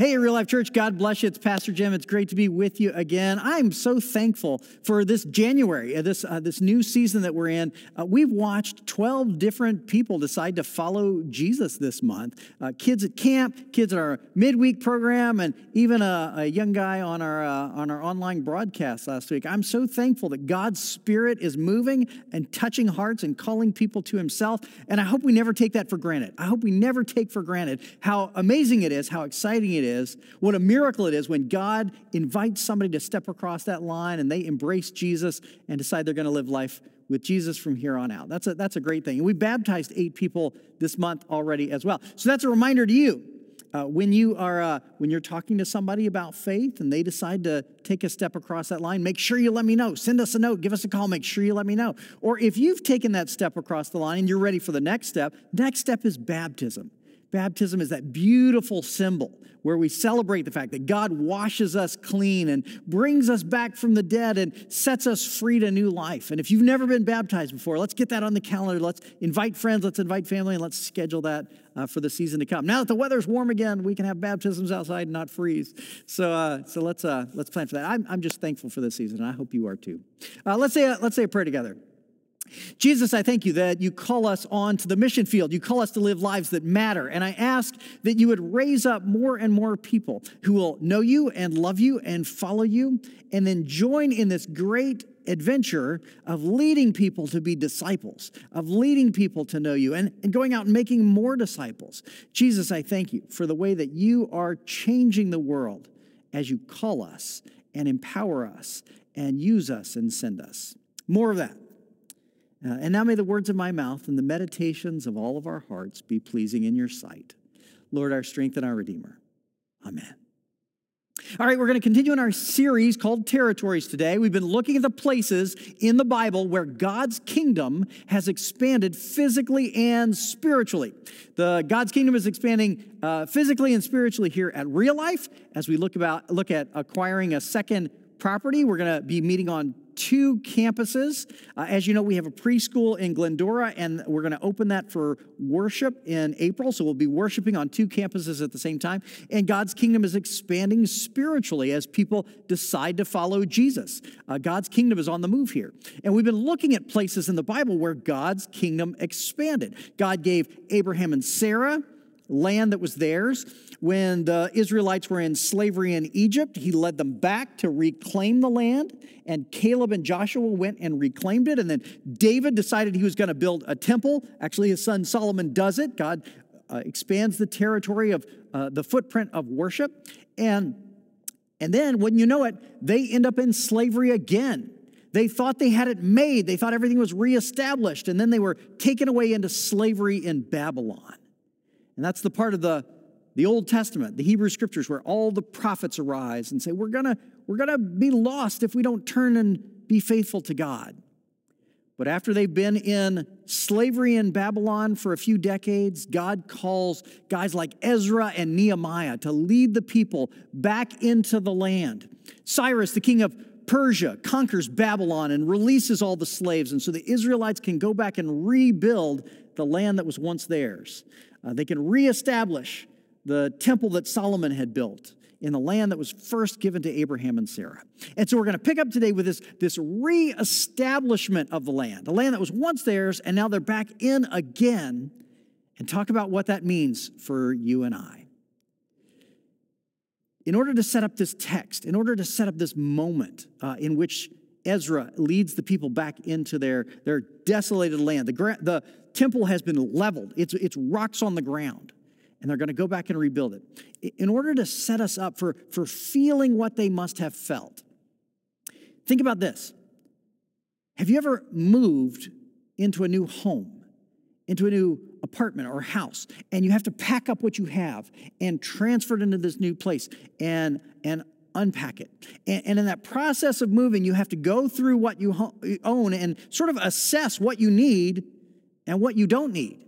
Hey, Real Life Church, God bless you. It's Pastor Jim. It's great to be with you again. I'm so thankful for this January, uh, this, uh, this new season that we're in. Uh, we've watched 12 different people decide to follow Jesus this month. Uh, kids at camp, kids at our midweek program, and even a, a young guy on our, uh, on our online broadcast last week. I'm so thankful that God's Spirit is moving and touching hearts and calling people to Himself. And I hope we never take that for granted. I hope we never take for granted how amazing it is, how exciting it is is, what a miracle it is when God invites somebody to step across that line and they embrace Jesus and decide they're going to live life with Jesus from here on out. That's a, that's a great thing. And we baptized eight people this month already as well. So that's a reminder to you. Uh, when you are uh, when you're talking to somebody about faith and they decide to take a step across that line make sure you let me know send us a note give us a call make sure you let me know or if you've taken that step across the line and you're ready for the next step next step is baptism Baptism is that beautiful symbol where we celebrate the fact that God washes us clean and brings us back from the dead and sets us free to new life. And if you've never been baptized before, let's get that on the calendar. Let's invite friends, let's invite family, and let's schedule that uh, for the season to come. Now that the weather's warm again, we can have baptisms outside and not freeze. So, uh, so let's, uh, let's plan for that. I'm, I'm just thankful for this season, and I hope you are too. Uh, let's, say a, let's say a prayer together. Jesus, I thank you that you call us on to the mission field. You call us to live lives that matter. And I ask that you would raise up more and more people who will know you and love you and follow you, and then join in this great adventure of leading people to be disciples, of leading people to know you, and, and going out and making more disciples. Jesus, I thank you for the way that you are changing the world as you call us and empower us and use us and send us. More of that uh, and now may the words of my mouth and the meditations of all of our hearts be pleasing in your sight. Lord, our strength and our Redeemer. Amen. All right, we're going to continue in our series called Territories today. We've been looking at the places in the Bible where God's kingdom has expanded physically and spiritually. The God's kingdom is expanding uh, physically and spiritually here at Real Life as we look about look at acquiring a second property. We're going to be meeting on two campuses. Uh, as you know, we have a preschool in Glendora, and we're going to open that for worship in April. So we'll be worshiping on two campuses at the same time. And God's kingdom is expanding spiritually as people decide to follow Jesus. Uh, God's kingdom is on the move here. And we've been looking at places in the Bible where God's kingdom expanded. God gave Abraham and Sarah land that was theirs. When the Israelites were in slavery in Egypt, he led them back to reclaim the land, and Caleb and Joshua went and reclaimed it. And then David decided he was going to build a temple. Actually, his son Solomon does it. God uh, expands the territory of uh, the footprint of worship. And, and then, when you know it, they end up in slavery again. They thought they had it made. They thought everything was reestablished. And then they were taken away into slavery in Babylon. And that's the part of the, the Old Testament, the Hebrew scriptures, where all the prophets arise and say, We're gonna, we're gonna be lost if we don't turn and be faithful to God. But after they've been in slavery in Babylon for a few decades, God calls guys like Ezra and Nehemiah to lead the people back into the land. Cyrus, the king of Persia, conquers Babylon and releases all the slaves. And so the Israelites can go back and rebuild the land that was once theirs. Uh, they can reestablish the temple that Solomon had built in the land that was first given to Abraham and Sarah. And so we're going to pick up today with this, this reestablishment of the land, the land that was once theirs, and now they're back in again, and talk about what that means for you and I. In order to set up this text, in order to set up this moment uh, in which Ezra leads the people back into their, their desolated land. The, gra- the temple has been leveled, it's, it's rocks on the ground, and they're going to go back and rebuild it. In order to set us up for, for feeling what they must have felt, think about this. Have you ever moved into a new home, into a new apartment or house and you have to pack up what you have and transfer it into this new place and and unpack it and, and in that process of moving you have to go through what you ho- own and sort of assess what you need and what you don't need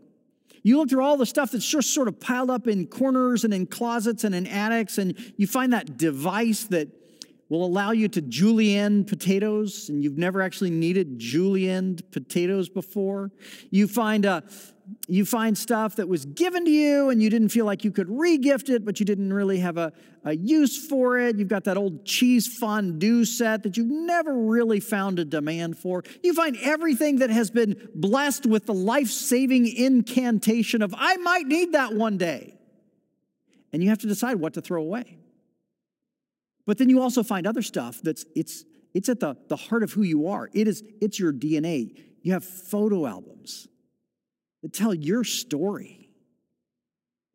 you look through all the stuff that's just sort of piled up in corners and in closets and in attics and you find that device that will allow you to julienne potatoes, and you've never actually needed julienne potatoes before. You find a you find stuff that was given to you and you didn't feel like you could regift it, but you didn't really have a, a use for it. You've got that old cheese fondue set that you've never really found a demand for. You find everything that has been blessed with the life saving incantation of, I might need that one day. And you have to decide what to throw away. But then you also find other stuff that's it's it's at the, the heart of who you are. It is it's your DNA. You have photo albums that tell your story.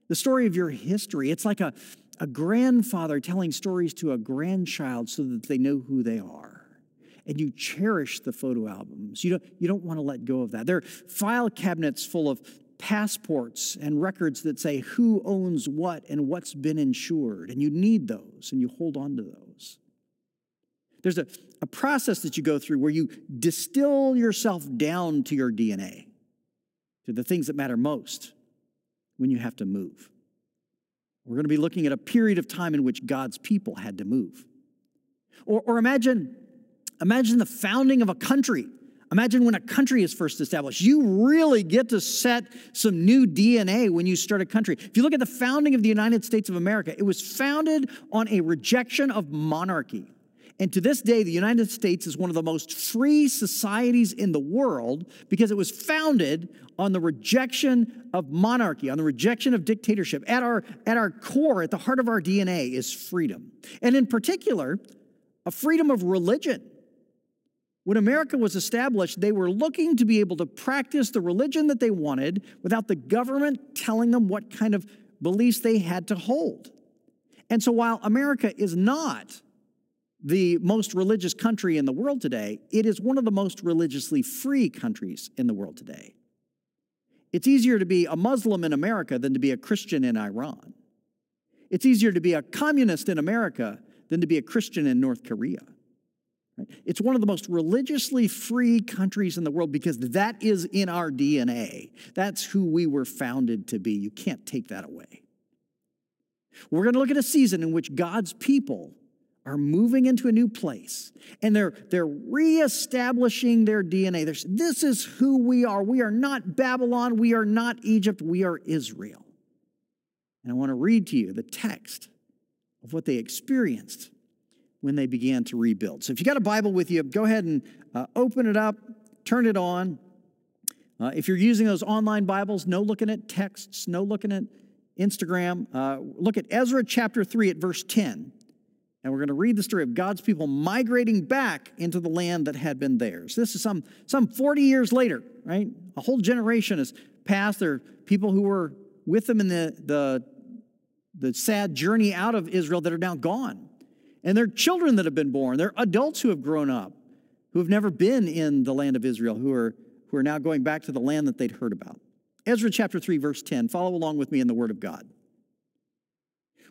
The story of your history. It's like a, a grandfather telling stories to a grandchild so that they know who they are. And you cherish the photo albums. You don't, you don't want to let go of that. There are file cabinets full of passports and records that say who owns what and what's been insured. And you need those and you hold on to those. There's a, a process that you go through where you distill yourself down to your DNA, to the things that matter most when you have to move. We're going to be looking at a period of time in which God's people had to move. Or, or imagine, imagine the founding of a country Imagine when a country is first established. You really get to set some new DNA when you start a country. If you look at the founding of the United States of America, it was founded on a rejection of monarchy. And to this day, the United States is one of the most free societies in the world because it was founded on the rejection of monarchy, on the rejection of dictatorship. At our, at our core, at the heart of our DNA, is freedom. And in particular, a freedom of religion. When America was established, they were looking to be able to practice the religion that they wanted without the government telling them what kind of beliefs they had to hold. And so while America is not the most religious country in the world today, it is one of the most religiously free countries in the world today. It's easier to be a Muslim in America than to be a Christian in Iran. It's easier to be a communist in America than to be a Christian in North Korea. It's one of the most religiously free countries in the world because that is in our DNA. That's who we were founded to be. You can't take that away. We're going to look at a season in which God's people are moving into a new place and they're, they're reestablishing their DNA. This is who we are. We are not Babylon. We are not Egypt. We are Israel. And I want to read to you the text of what they experienced when they began to rebuild. So if you got a Bible with you, go ahead and uh, open it up, turn it on. Uh, if you're using those online Bibles, no looking at texts, no looking at Instagram. Uh, look at Ezra chapter 3 at verse 10. And we're going to read the story of God's people migrating back into the land that had been theirs. This is some, some 40 years later, right? A whole generation has passed. There are people who were with them in the, the, the sad journey out of Israel that are now gone. And they're children that have been born. They're adults who have grown up, who have never been in the land of Israel, who are, who are now going back to the land that they'd heard about. Ezra chapter 3, verse 10. Follow along with me in the Word of God.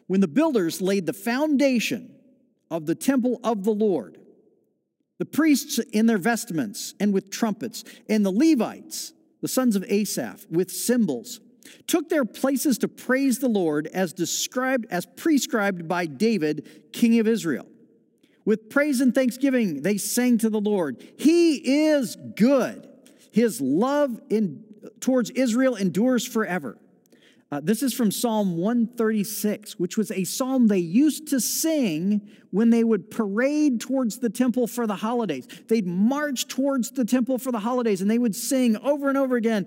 When the builders laid the foundation of the temple of the Lord, the priests in their vestments and with trumpets, and the Levites, the sons of Asaph, with cymbals, took their places to praise the Lord as described as prescribed by David, king of Israel. With praise and thanksgiving, they sang to the Lord. He is good. His love in, towards Israel endures forever. Uh, this is from Psalm 136, which was a psalm they used to sing when they would parade towards the temple for the holidays. They'd march towards the temple for the holidays and they would sing over and over again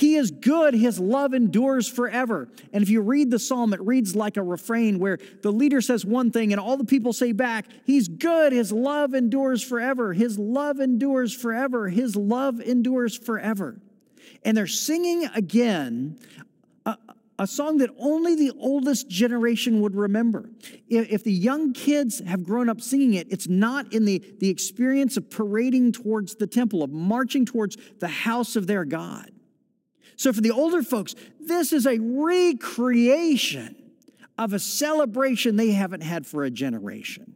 he is good, his love endures forever. And if you read the psalm, it reads like a refrain where the leader says one thing and all the people say back, He's good, his love endures forever. His love endures forever. His love endures forever. And they're singing again a, song that only the oldest generation would remember. If, if the young kids have grown up singing it, it's not in the, the experience of parading towards the temple, of marching towards the house of their God. So for the older folks, this is a recreation of a celebration they haven't had for a generation.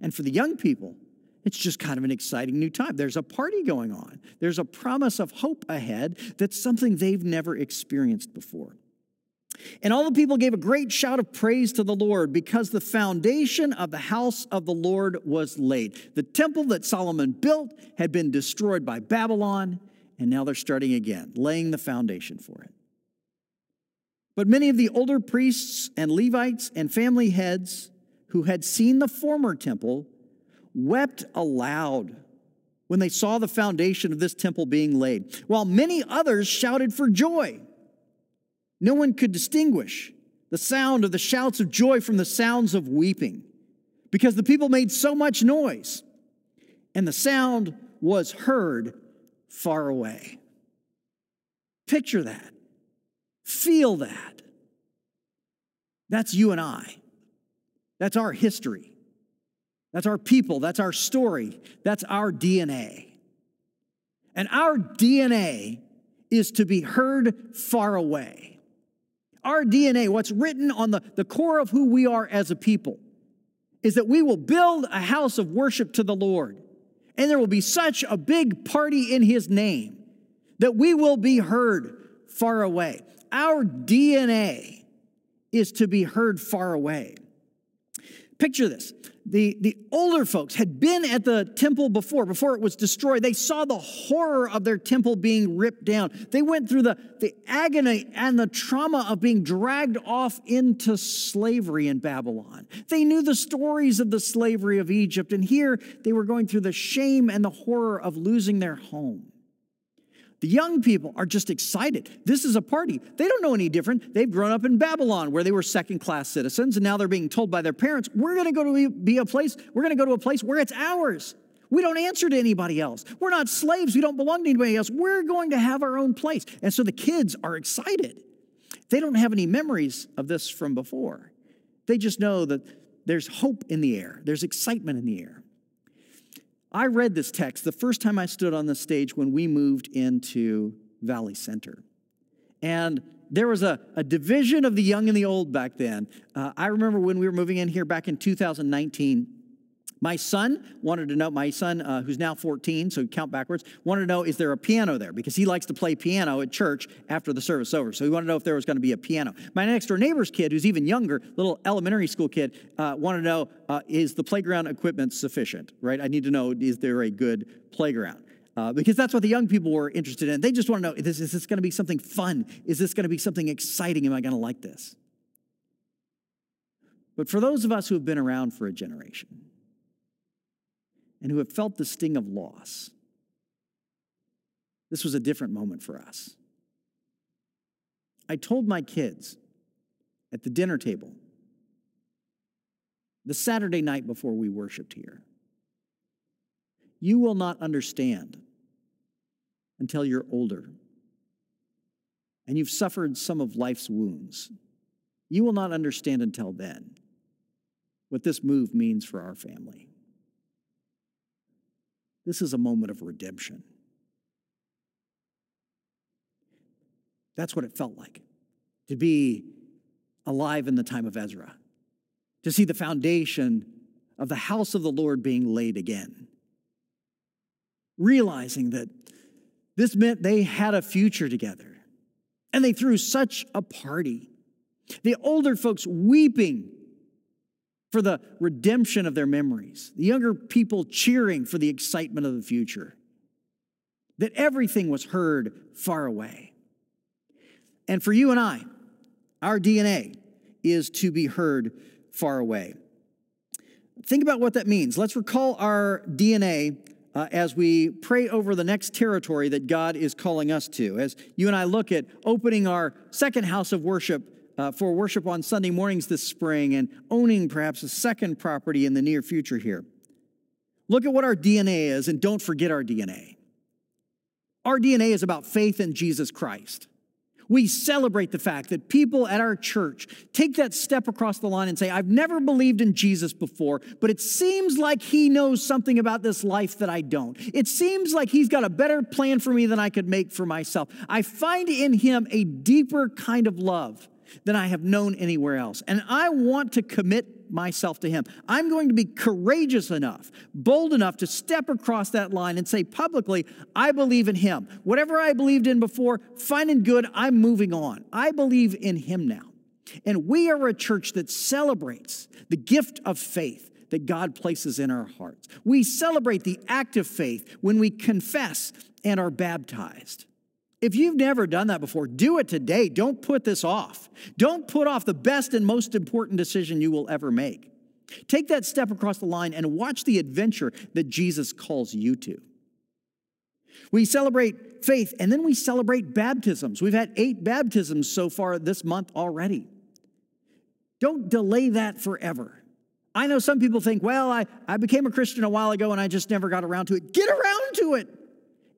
And for the young people, it's just kind of an exciting new time. There's a party going on, there's a promise of hope ahead that's something they've never experienced before. And all the people gave a great shout of praise to the Lord because the foundation of the house of the Lord was laid. The temple that Solomon built had been destroyed by Babylon, and now they're starting again, laying the foundation for it. But many of the older priests and Levites and family heads who had seen the former temple wept aloud when they saw the foundation of this temple being laid, while many others shouted for joy. No one could distinguish the sound of the shouts of joy from the sounds of weeping because the people made so much noise, and the sound was heard far away. Picture that. Feel that. That's you and I. That's our history. That's our people. That's our story. That's our DNA. And our DNA is to be heard far away. Our DNA, what's written on the, the core of who we are as a people, is that we will build a house of worship to the Lord. And there will be such a big party in His name that we will be heard far away. Our DNA is to be heard far away. Picture this. The, the older folks had been at the temple before, before it was destroyed. They saw the horror of their temple being ripped down. They went through the, the agony and the trauma of being dragged off into slavery in Babylon. They knew the stories of the slavery of Egypt, and here they were going through the shame and the horror of losing their home. The young people are just excited. This is a party. They don't know any different. They've grown up in Babylon where they were second class citizens, and now they're being told by their parents, we're going to go to be a place, we're going to go to a place where it's ours. We don't answer to anybody else. We're not slaves. We don't belong to anybody else. We're going to have our own place. And so the kids are excited. They don't have any memories of this from before. They just know that there's hope in the air, there's excitement in the air. I read this text the first time I stood on the stage when we moved into Valley Center. And there was a, a division of the young and the old back then. Uh, I remember when we were moving in here back in 2019 my son wanted to know, my son, uh, who's now 14, so count backwards, wanted to know, is there a piano there? Because he likes to play piano at church after the service over. So he wanted to know if there was going to be a piano. My next door neighbor's kid, who's even younger, little elementary school kid, uh, wanted to know, uh, is the playground equipment sufficient, right? I need to know, is there a good playground? Uh, because that's what the young people were interested in. They just want to know, is is this going to be something fun? Is this going to be something exciting? Am I going to like this? But for those of us who have been around for a generation, and who have felt the sting of loss. This was a different moment for us. I told my kids at the dinner table the Saturday night before we worshiped here you will not understand until you're older and you've suffered some of life's wounds. You will not understand until then what this move means for our family. This is a moment of redemption. That's what it felt like to be alive in the time of Ezra, to see the foundation of the house of the Lord being laid again. Realizing that this meant they had a future together. And they threw such a party. The older folks weeping for the redemption of their memories, the younger people cheering for the excitement of the future, that everything was heard far away. And for you and I, our DNA is to be heard far away. Think about what that means. Let's recall our DNA uh, as we pray over the next territory that God is calling us to. As you and I look at opening our second house of worship uh, for worship on Sunday mornings this spring and owning perhaps a second property in the near future here. Look at what our DNA is and don't forget our DNA. Our DNA is about faith in Jesus Christ. We celebrate the fact that people at our church take that step across the line and say, I've never believed in Jesus before, but it seems like he knows something about this life that I don't. It seems like he's got a better plan for me than I could make for myself. I find in him a deeper kind of love than I have known anywhere else. And I want to commit myself to Him. I'm going to be courageous enough, bold enough to step across that line and say publicly, I believe in Him. Whatever I believed in before, fine and good, I'm moving on. I believe in Him now. And we are a church that celebrates the gift of faith that God places in our hearts. We celebrate the act of faith when we confess and are baptized. If you've never done that before, do it today. Don't put this off. Don't put off the best and most important decision you will ever make. Take that step across the line and watch the adventure that Jesus calls you to. We celebrate faith and then we celebrate baptisms. We've had eight baptisms so far this month already. Don't delay that forever. I know some people think, well, I, I became a Christian a while ago and I just never got around to it. Get around to it.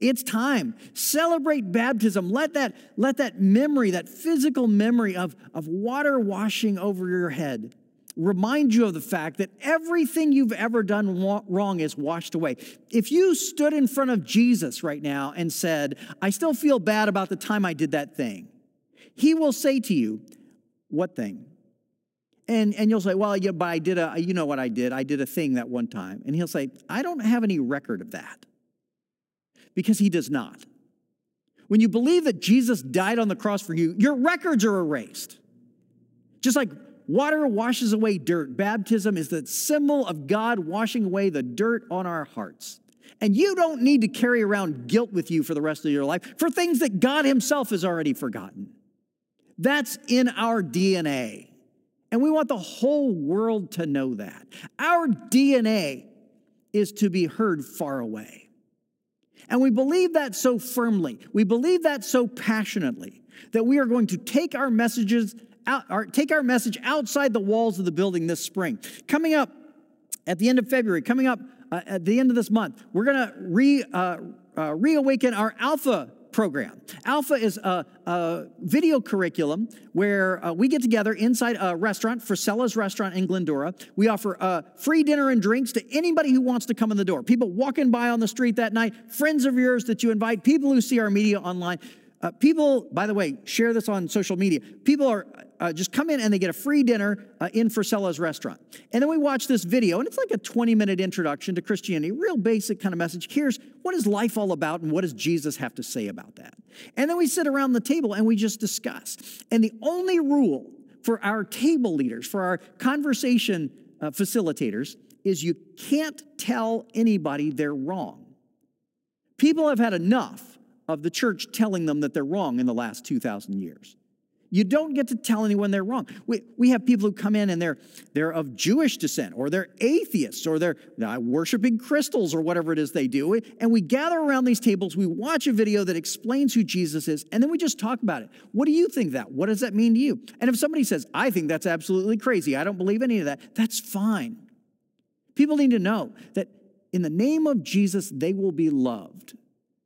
It's time. Celebrate baptism. Let that, let that memory, that physical memory of, of water washing over your head, remind you of the fact that everything you've ever done wrong is washed away. If you stood in front of Jesus right now and said, I still feel bad about the time I did that thing, he will say to you, What thing? And, and you'll say, Well, yeah, but I did a, you know what I did? I did a thing that one time. And he'll say, I don't have any record of that because he does not. When you believe that Jesus died on the cross for you, your records are erased. Just like water washes away dirt, baptism is the symbol of God washing away the dirt on our hearts. And you don't need to carry around guilt with you for the rest of your life for things that God Himself has already forgotten. That's in our DNA. And we want the whole world to know that. Our DNA is to be heard far away. And we believe that so firmly, we believe that so passionately, that we are going to take our messages out, or take our message outside the walls of the building this spring. Coming up at the end of February, coming up uh, at the end of this month, we're going to re, uh, uh, reawaken our Alpha program. Alpha is a, a video curriculum where uh, we get together inside a restaurant, Frisella's restaurant in Glendora. We offer uh, free dinner and drinks to anybody who wants to come in the door. People walking by on the street that night, friends of yours that you invite, people who see our media online. Uh, people, by the way, share this on social media. People are uh, just come in and they get a free dinner uh, in Frisella's restaurant. And then we watch this video, and it's like a 20 minute introduction to Christianity, real basic kind of message. Here's what is life all about, and what does Jesus have to say about that? And then we sit around the table and we just discuss. And the only rule for our table leaders, for our conversation uh, facilitators, is you can't tell anybody they're wrong. People have had enough of the church telling them that they're wrong in the last 2,000 years. You don't get to tell anyone they're wrong. We, we have people who come in and they're, they're of Jewish descent, or they're atheists, or they're worshiping crystals, or whatever it is they do. And we gather around these tables, we watch a video that explains who Jesus is, and then we just talk about it. What do you think that? What does that mean to you? And if somebody says, I think that's absolutely crazy, I don't believe any of that, that's fine. People need to know that in the name of Jesus, they will be loved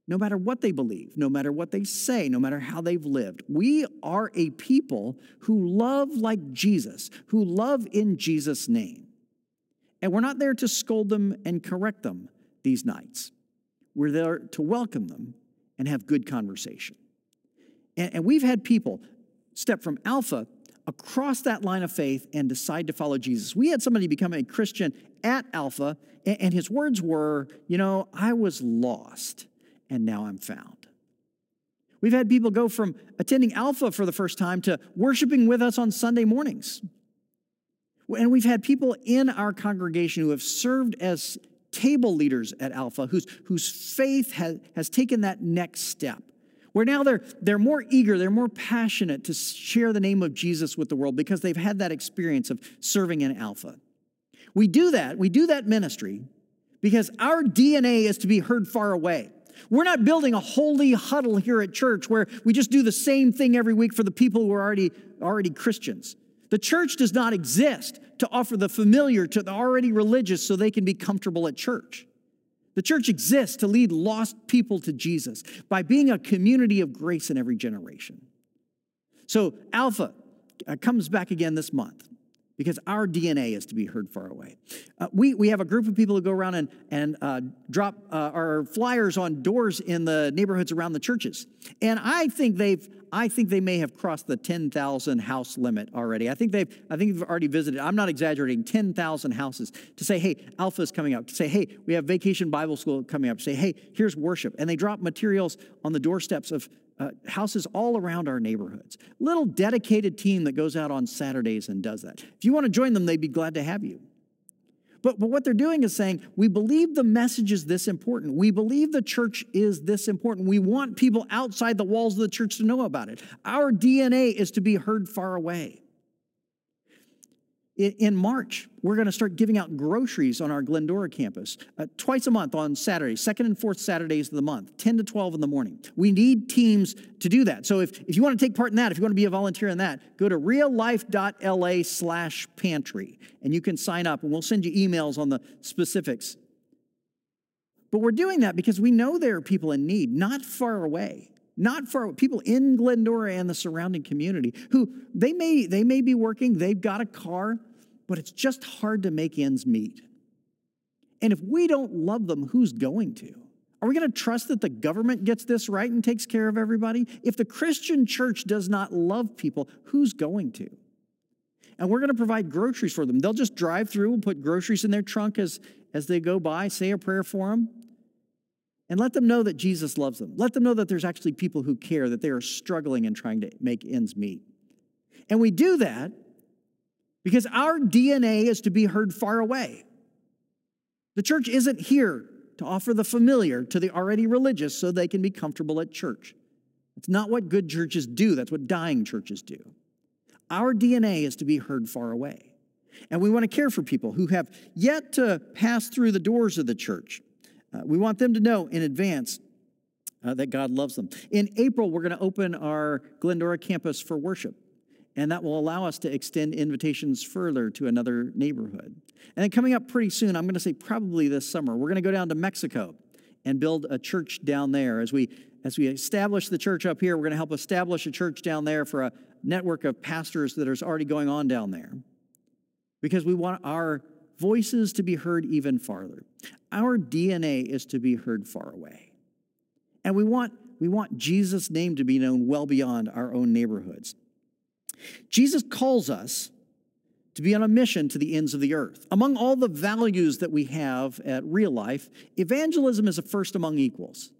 no matter what they believe, no matter what they say, no matter how they've lived. We are a people who love like Jesus, who love in Jesus' name. And we're not there to scold them and correct them these nights. We're there to welcome them and have good conversation. And, and we've had people step from Alpha across that line of faith and decide to follow Jesus. We had somebody become a Christian at Alpha, and, and his words were, You know, I was lost and now I'm found. We've had people go from attending Alpha for the first time to worshiping with us on Sunday mornings. And we've had people in our congregation who have served as table leaders at Alpha whose, whose faith has, has taken that next step. Where now they're, they're more eager, they're more passionate to share the name of Jesus with the world because they've had that experience of serving in Alpha. We do that, we do that ministry because our DNA is to be heard far away. We're not building a holy huddle here at church where we just do the same thing every week for the people who are already, already Christians. The church does not exist to offer the familiar to the already religious so they can be comfortable at church. The church exists to lead lost people to Jesus by being a community of grace in every generation. So Alpha uh, comes back again this month because our DNA is to be heard far away. Uh, we, we have a group of people who go around and, and uh, drop uh, our flyers on doors in the neighborhoods around the churches. And I think they've, I think they may have crossed the 10,000 house limit already. I think they've, I think they've already visited, I'm not exaggerating, 10,000 houses to say, hey, Alpha is coming up, to say, hey, we have Vacation Bible School coming up, to say, hey, here's worship. And they drop materials on the doorsteps of uh, houses all around our neighborhoods. Little dedicated team that goes out on Saturdays and does that. If you want to join them, they'd be glad to have you. But, but what they're doing is saying, we believe the message is this important. We believe the church is this important. We want people outside the walls of the church to know about it. Our DNA is to be heard far away in March, we're going to start giving out groceries on our Glendora campus uh, twice a month on Saturdays, second and fourth Saturdays of the month, 10 to 12 in the morning. We need teams to do that. So if, if you want to take part in that, if you want to be a volunteer in that, go to reallife.la slash pantry and you can sign up and we'll send you emails on the specifics. But we're doing that because we know there are people in need, not far away not far people in glendora and the surrounding community who they may they may be working they've got a car but it's just hard to make ends meet. And if we don't love them, who's going to? Are we going to trust that the government gets this right and takes care of everybody? If the Christian church does not love people, who's going to? And we're going to provide groceries for them. They'll just drive through and put groceries in their trunk as, as they go by, say a prayer for them, and let them know that Jesus loves them. Let them know that there's actually people who care, that they are struggling and trying to make ends meet. And we do that because our DNA is to be heard far away. The church isn't here to offer the familiar to the already religious so they can be comfortable at church. It's not what good churches do, that's what dying churches do. Our DNA is to be heard far away. And we want to care for people who have yet to pass through the doors of the church. Uh, we want them to know in advance uh, that God loves them. In April, we're going to open our Glendora campus for worship and that will allow us to extend invitations further to another neighborhood. And then coming up pretty soon, I'm going to say probably this summer, we're going to go down to Mexico and build a church down there. As we as we establish the church up here, we're going to help establish a church down there for a network of pastors that is already going on down there. Because we want our voices to be heard even farther. Our DNA is to be heard far away. And we want we want Jesus' name to be known well beyond our own neighborhoods. Jesus calls us to be on a mission to the ends of the earth. Among all the values that we have at real life, evangelism is a first among equals.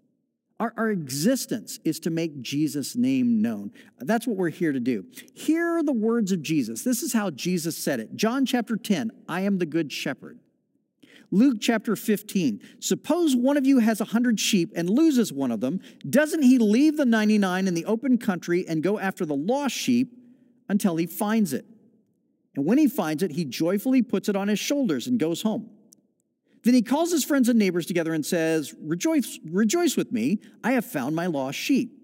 Our, our, existence is to make Jesus' name known. That's what we're here to do. Here are the words of Jesus. This is how Jesus said it. John chapter 10, I am the good shepherd. Luke chapter 15, suppose one of you has a hundred sheep and loses one of them. Doesn't he leave the 99 in the open country and go after the lost sheep until he finds it. And when he finds it, he joyfully puts it on his shoulders and goes home. Then he calls his friends and neighbors together and says, Rejoice, rejoice with me, I have found my lost sheep.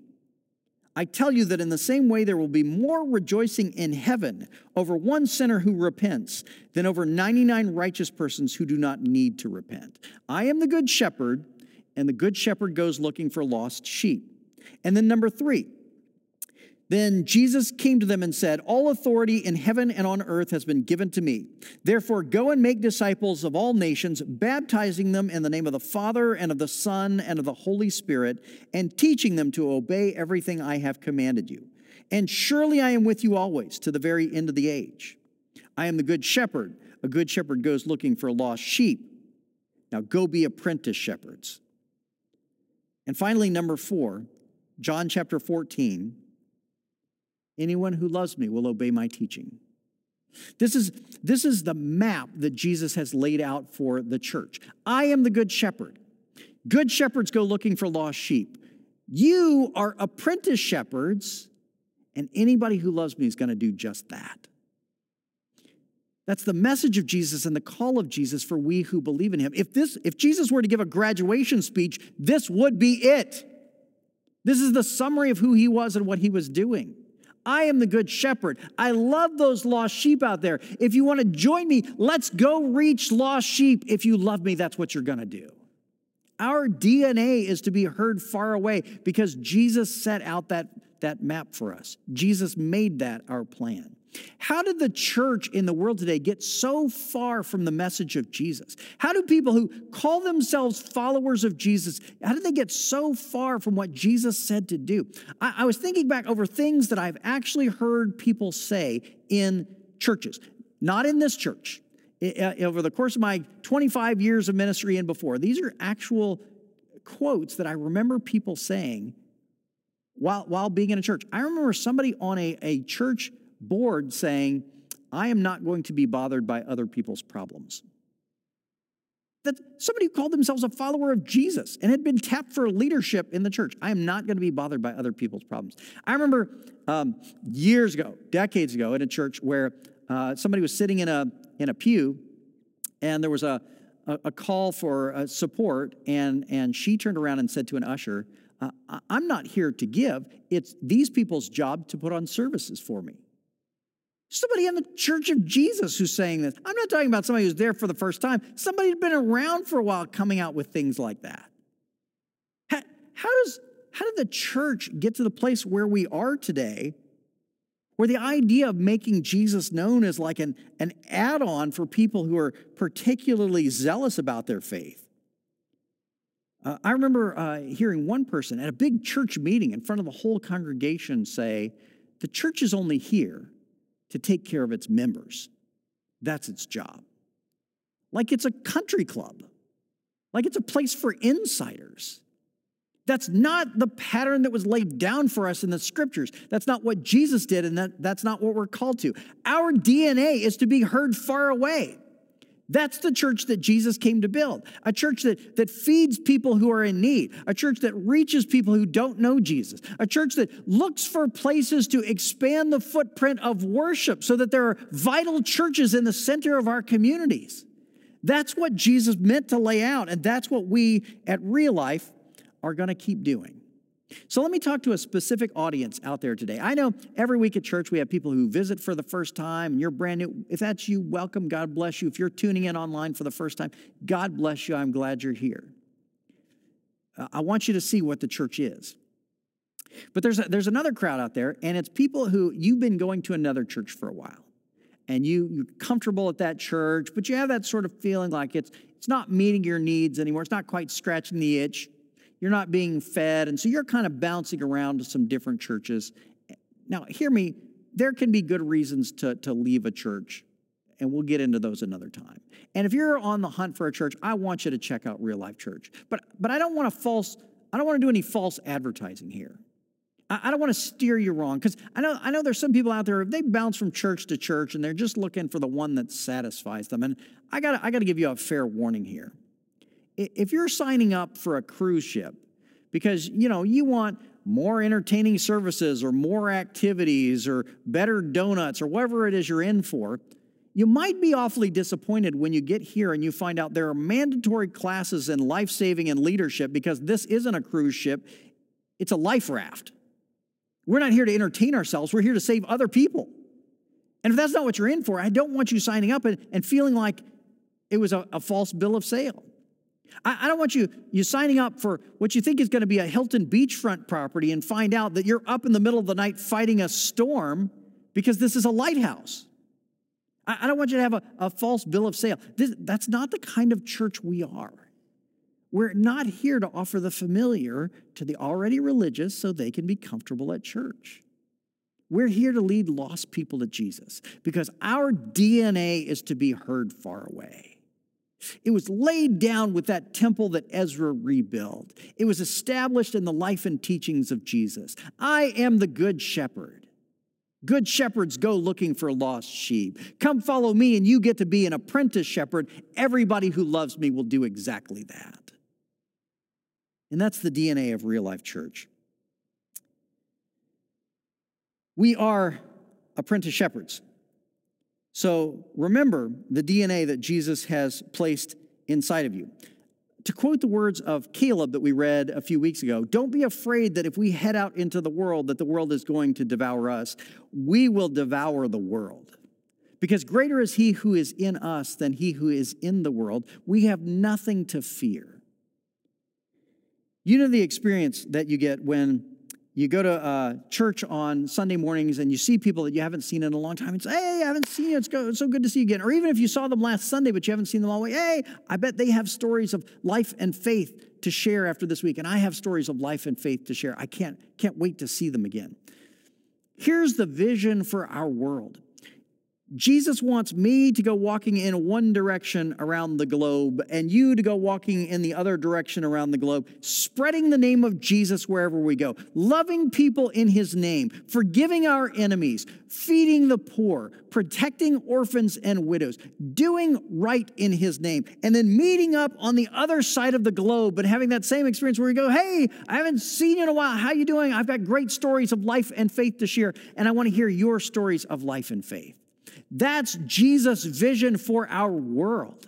I tell you that in the same way there will be more rejoicing in heaven over one sinner who repents than over 99 righteous persons who do not need to repent. I am the good shepherd, and the good shepherd goes looking for lost sheep. And then number three, then Jesus came to them and said, All authority in heaven and on earth has been given to me. Therefore, go and make disciples of all nations, baptizing them in the name of the Father and of the Son and of the Holy Spirit, and teaching them to obey everything I have commanded you. And surely I am with you always to the very end of the age. I am the good shepherd. A good shepherd goes looking for lost sheep. Now go be apprentice shepherds. And finally, number four, John chapter 14 Anyone who loves me will obey my teaching. This is, this is the map that Jesus has laid out for the church. I am the good shepherd. Good shepherds go looking for lost sheep. You are apprentice shepherds, and anybody who loves me is going to do just that. That's the message of Jesus and the call of Jesus for we who believe in him. If this if Jesus were to give a graduation speech, this would be it. This is the summary of who he was and what he was doing. I am the good shepherd. I love those lost sheep out there. If you want to join me, let's go reach lost sheep. If you love me, that's what you're going to do. Our DNA is to be heard far away because Jesus set out that, that map for us. Jesus made that our plan. How did the church in the world today get so far from the message of Jesus? How do people who call themselves followers of Jesus, how did they get so far from what Jesus said to do? I, I was thinking back over things that I've actually heard people say in churches, not in this church, uh, over the course of my 25 years of ministry and before. These are actual quotes that I remember people saying while, while being in a church. I remember somebody on a, a church board saying, I am not going to be bothered by other people's problems. That somebody who called themselves a follower of Jesus and had been tapped for leadership in the church. I am not going to be bothered by other people's problems. I remember um, years ago, decades ago, in a church where uh, somebody was sitting in a in a pew, and there was a a, a call for uh, support, and and she turned around and said to an usher, uh, "I'm not here to give. It's these people's job to put on services for me." Somebody in the church of Jesus who's saying this. I'm not talking about somebody who's there for the first time. Somebody who's been around for a while coming out with things like that. How, how does how did the church get to the place where we are today where the idea of making Jesus known is like an, an add on for people who are particularly zealous about their faith. Uh, I remember uh, hearing one person at a big church meeting in front of the whole congregation say, The church is only here to take care of its members. That's its job. Like it's a country club, like it's a place for insiders. That's not the pattern that was laid down for us in the scriptures. That's not what Jesus did, and that, that's not what we're called to. Our DNA is to be heard far away. That's the church that Jesus came to build. A church that, that feeds people who are in need. A church that reaches people who don't know Jesus. A church that looks for places to expand the footprint of worship so that there are vital churches in the center of our communities. That's what Jesus meant to lay out, and that's what we at Real Life are going to keep doing. So let me talk to a specific audience out there today. I know every week at church we have people who visit for the first time and you're brand new. If that's you, welcome. God bless you. If you're tuning in online for the first time, God bless you. I'm glad you're here. Uh, I want you to see what the church is. But there's, a, there's another crowd out there, and it's people who you've been going to another church for a while. And you, you're comfortable at that church, but you have that sort of feeling like it's, it's not meeting your needs anymore. It's not quite scratching the itch you're not being fed, and so you're kind of bouncing around to some different churches. Now, hear me, there can be good reasons to, to leave a church, and we'll get into those another time. And if you're on the hunt for a church, I want you to check out Real Life Church. But but I don't want to false, I don't want to do any false advertising here. I, don't want to steer you wrong because I know I know there's some people out there they bounce from church to church and they're just looking for the one that satisfies them. And I got I got to give you a fair warning here if you're signing up for a cruise ship because you know you want more entertaining services or more activities or better donuts or whatever it is you're in for you might be awfully disappointed when you get here and you find out there are mandatory classes in life saving and leadership because this isn't a cruise ship. It's a life raft. We're not here to entertain ourselves. We're here to save other people. And if that's not what you're in for i don't want you signing up and, and feeling like it was a, a false bill of sale I, I don't want you, you signing up for what you think is going to be a Hilton beachfront property and find out that you're up in the middle of the night fighting a storm because this is a lighthouse. I, I don't want you to have a, a false bill of sale. This, that's not the kind of church we are. We're not here to offer the familiar to the already religious so they can be comfortable at church. We're here to lead lost people to Jesus because our DNA is to be heard far away. It was laid down with that temple that Ezra rebuilt. It was established in the life and teachings of Jesus. I am the good shepherd. Good shepherds go looking for lost sheep. Come follow me, and you get to be an apprentice shepherd. Everybody who loves me will do exactly that. And that's the DNA of real life church. We are apprentice shepherds. So remember the DNA that Jesus has placed inside of you. To quote the words of Caleb that we read a few weeks ago, don't be afraid that if we head out into the world that the world is going to devour us. We will devour the world. Because greater is he who is in us than he who is in the world. We have nothing to fear. You know the experience that you get when you go to uh, church on Sunday mornings and you see people that you haven't seen in a long time and say, Hey, I haven't seen you. It's, go- it's so good to see you again. Or even if you saw them last Sunday, but you haven't seen them all week, hey, I bet they have stories of life and faith to share after this week. And I have stories of life and faith to share. I can't, can't wait to see them again. Here's the vision for our world Jesus wants me to go walking in one direction around the globe and you to go walking in the other direction around the globe, spreading the name of Jesus wherever we go, loving people in his name, forgiving our enemies, feeding the poor, protecting orphans and widows, doing right in his name, and then meeting up on the other side of the globe and having that same experience where we go, "Hey, I haven't seen you in a while. How you doing? I've got great stories of life and faith to share, and I want to hear your stories of life and faith." That's Jesus' vision for our world.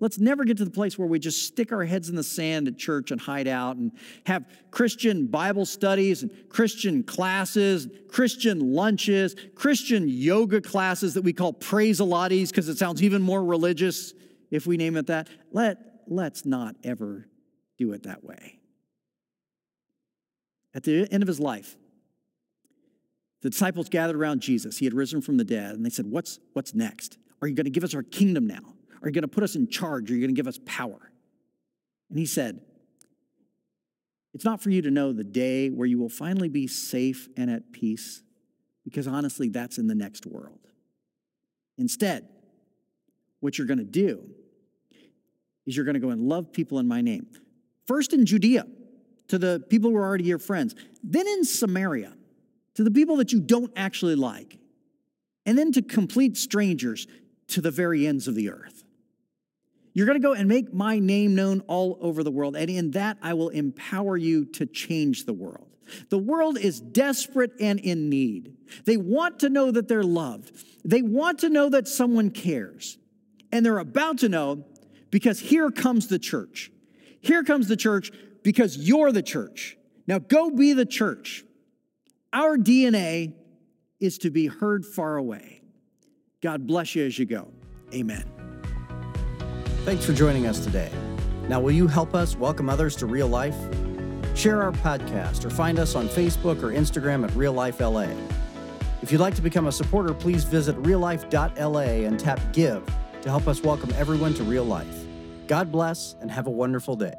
Let's never get to the place where we just stick our heads in the sand at church and hide out and have Christian Bible studies and Christian classes, Christian lunches, Christian yoga classes that we call praise Pilates because it sounds even more religious if we name it that. Let, let's not ever do it that way. At the end of his life, the disciples gathered around Jesus. He had risen from the dead, and they said, What's, what's next? Are you going to give us our kingdom now? Are you going to put us in charge? Are you going to give us power? And he said, It's not for you to know the day where you will finally be safe and at peace, because honestly, that's in the next world. Instead, what you're going to do is you're going to go and love people in my name. First in Judea, to the people who are already your friends, then in Samaria to the people that you don't actually like, and then to complete strangers to the very ends of the earth. You're going to go and make my name known all over the world, and in that I will empower you to change the world. The world is desperate and in need. They want to know that they're loved, they want to know that someone cares, and they're about to know because here comes the church. Here comes the church because you're the church. Now go be the church. Our DNA is to be heard far away. God bless you as you go. Amen. Thanks for joining us today. Now, will you help us welcome others to real life? Share our podcast or find us on Facebook or Instagram at Real Life LA. If you'd like to become a supporter, please visit reallife.la and tap Give to help us welcome everyone to real life. God bless and have a wonderful day.